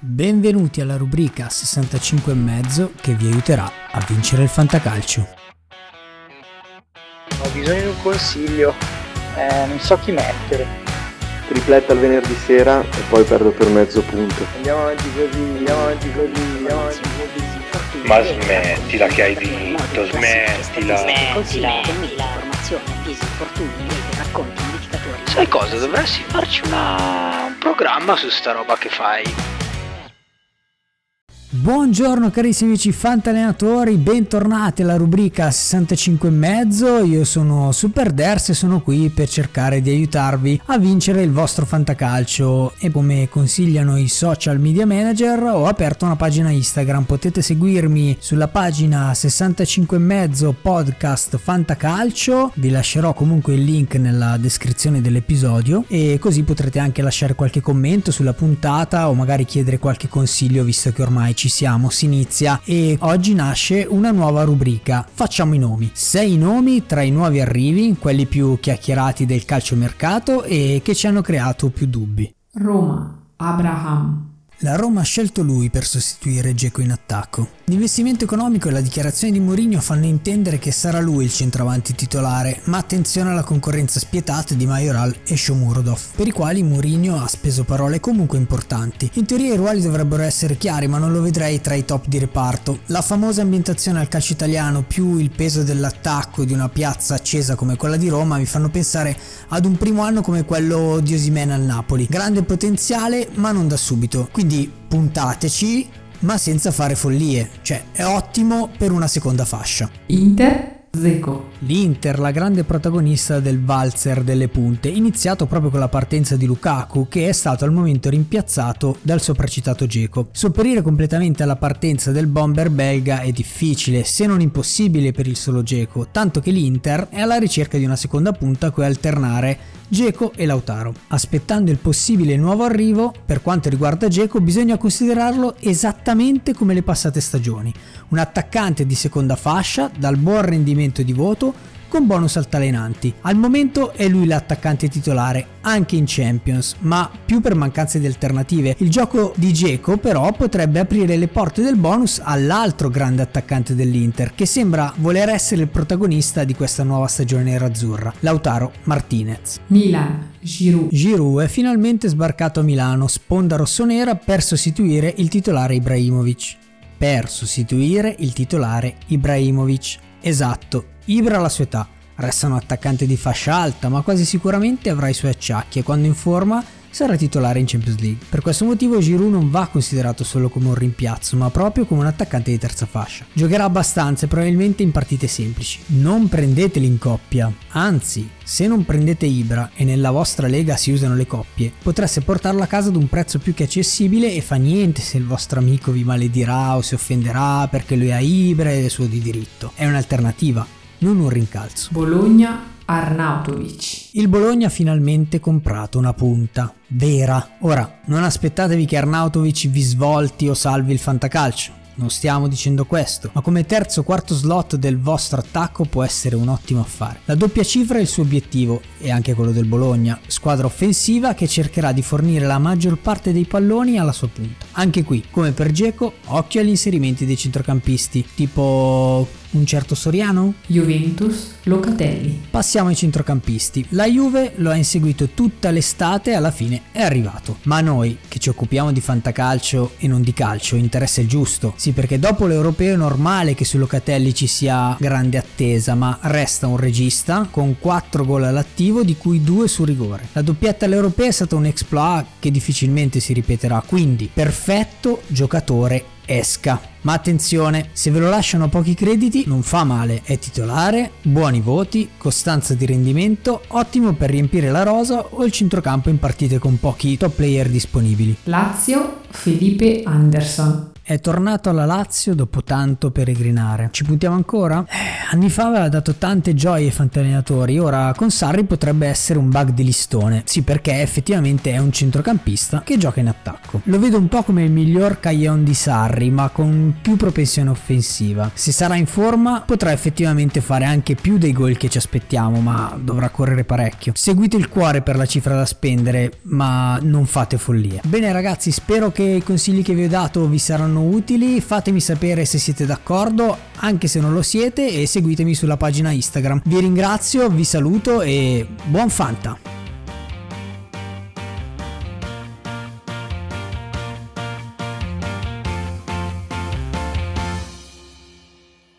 Benvenuti alla rubrica 65 e mezzo che vi aiuterà a vincere il fantacalcio. Ho bisogno di un consiglio, eh, non so chi mettere. Tripletta il venerdì sera e poi perdo per mezzo punto. Andiamo avanti così, andiamo avanti così, andiamo avanti così. Ma smettila che hai vinto, smettila. Smettila. Informazioni, avvisi, infortuni, racconti, indicatori. Sai cosa? Dovresti farci una... un programma su sta roba che fai. Buongiorno carissimi amici fantallenatori, bentornati alla rubrica 65 e mezzo. Io sono Super Ders e sono qui per cercare di aiutarvi a vincere il vostro fantacalcio e come consigliano i social media manager ho aperto una pagina Instagram. Potete seguirmi sulla pagina 65 e mezzo podcast fantacalcio. Vi lascerò comunque il link nella descrizione dell'episodio e così potrete anche lasciare qualche commento sulla puntata o magari chiedere qualche consiglio visto che ormai ci siamo, si inizia e oggi nasce una nuova rubrica. Facciamo i nomi. Sei nomi tra i nuovi arrivi, quelli più chiacchierati del calciomercato e che ci hanno creato più dubbi. Roma, Abraham, La Roma ha scelto lui per sostituire Geco in attacco. L'investimento economico e la dichiarazione di Mourinho fanno intendere che sarà lui il centravanti titolare, ma attenzione alla concorrenza spietata di Majoral e Shomurodov, per i quali Mourinho ha speso parole comunque importanti. In teoria i ruoli dovrebbero essere chiari, ma non lo vedrei tra i top di reparto. La famosa ambientazione al calcio italiano più il peso dell'attacco di una piazza accesa come quella di Roma mi fanno pensare ad un primo anno come quello di Osimena al Napoli. Grande potenziale, ma non da subito. Quindi puntateci, ma senza fare follie. Cioè, è ottimo per una seconda fascia. Inter, Zeco, L'Inter, la grande protagonista del valzer delle punte, iniziato proprio con la partenza di Lukaku, che è stato al momento rimpiazzato dal sopracitato Geco. Sopperire completamente alla partenza del bomber belga è difficile, se non impossibile per il solo Geco, tanto che l'Inter è alla ricerca di una seconda punta a cui alternare Geco e Lautaro. Aspettando il possibile nuovo arrivo, per quanto riguarda Geco, bisogna considerarlo esattamente come le passate stagioni. Un attaccante di seconda fascia, dal buon rendimento di voto, con bonus altalenanti. Al momento è lui l'attaccante titolare, anche in Champions, ma più per mancanza di alternative. Il gioco di Geco però potrebbe aprire le porte del bonus all'altro grande attaccante dell'Inter, che sembra voler essere il protagonista di questa nuova stagione nerazzurra, Lautaro Martinez. Milan, Giroud, Giroud è finalmente sbarcato a Milano, sponda rossonera per sostituire il titolare Ibrahimovic. Per sostituire il titolare Ibrahimovic. Esatto, Ibra ha la sua età, resta un attaccante di fascia alta, ma quasi sicuramente avrà i suoi acciacchi e quando in forma sarà titolare in Champions League. Per questo motivo Giroud non va considerato solo come un rimpiazzo, ma proprio come un attaccante di terza fascia. Giocherà abbastanza e probabilmente in partite semplici. Non prendeteli in coppia, anzi, se non prendete Ibra e nella vostra lega si usano le coppie, potreste portarlo a casa ad un prezzo più che accessibile e fa niente se il vostro amico vi maledirà o si offenderà perché lui ha Ibra ed è suo di diritto. È un'alternativa, non un rincalzo. Bologna, Arnautovic, Il Bologna ha finalmente comprato una punta vera. Ora, non aspettatevi che Arnautovic vi svolti o salvi il fantacalcio. Non stiamo dicendo questo, ma come terzo o quarto slot del vostro attacco può essere un ottimo affare. La doppia cifra è il suo obiettivo, e anche quello del Bologna, squadra offensiva che cercherà di fornire la maggior parte dei palloni alla sua punta. Anche qui, come per Geco, occhio agli inserimenti dei centrocampisti, tipo un certo Soriano? Juventus, Locatelli, Passiamo ai centrocampisti. La Juve lo ha inseguito tutta l'estate e alla fine è arrivato. Ma a noi, che ci occupiamo di fantacalcio e non di calcio, interessa il giusto. Sì, perché dopo l'europeo è normale che su Locatelli ci sia grande attesa, ma resta un regista con 4 gol all'attivo, di cui 2 su rigore. La doppietta all'europeo è stata un exploit che difficilmente si ripeterà, quindi perfetto giocatore esca. Ma attenzione, se ve lo lasciano pochi crediti non fa male, è titolare, buoni voti, costanza di rendimento, ottimo per riempire la rosa o il centrocampo in partite con pochi top player disponibili. Lazio, Felipe Anderson, È tornato alla Lazio dopo tanto peregrinare. Ci puntiamo ancora? Eh, anni fa aveva dato tante gioie ai fantallenatori, ora con Sarri potrebbe essere un bug di listone. Sì, perché effettivamente è un centrocampista che gioca in attacco. Lo vedo un po' come il miglior Caglion di Sarri, ma con più propensione offensiva. Se sarà in forma potrà effettivamente fare anche più dei gol che ci aspettiamo, ma dovrà correre parecchio. Seguite il cuore per la cifra da spendere, ma non fate follie. Bene ragazzi, spero che i consigli che vi ho dato vi saranno utili, fatemi sapere se siete d'accordo, anche se non lo siete e seguitemi sulla pagina Instagram. Vi ringrazio, vi saluto e buon Fanta!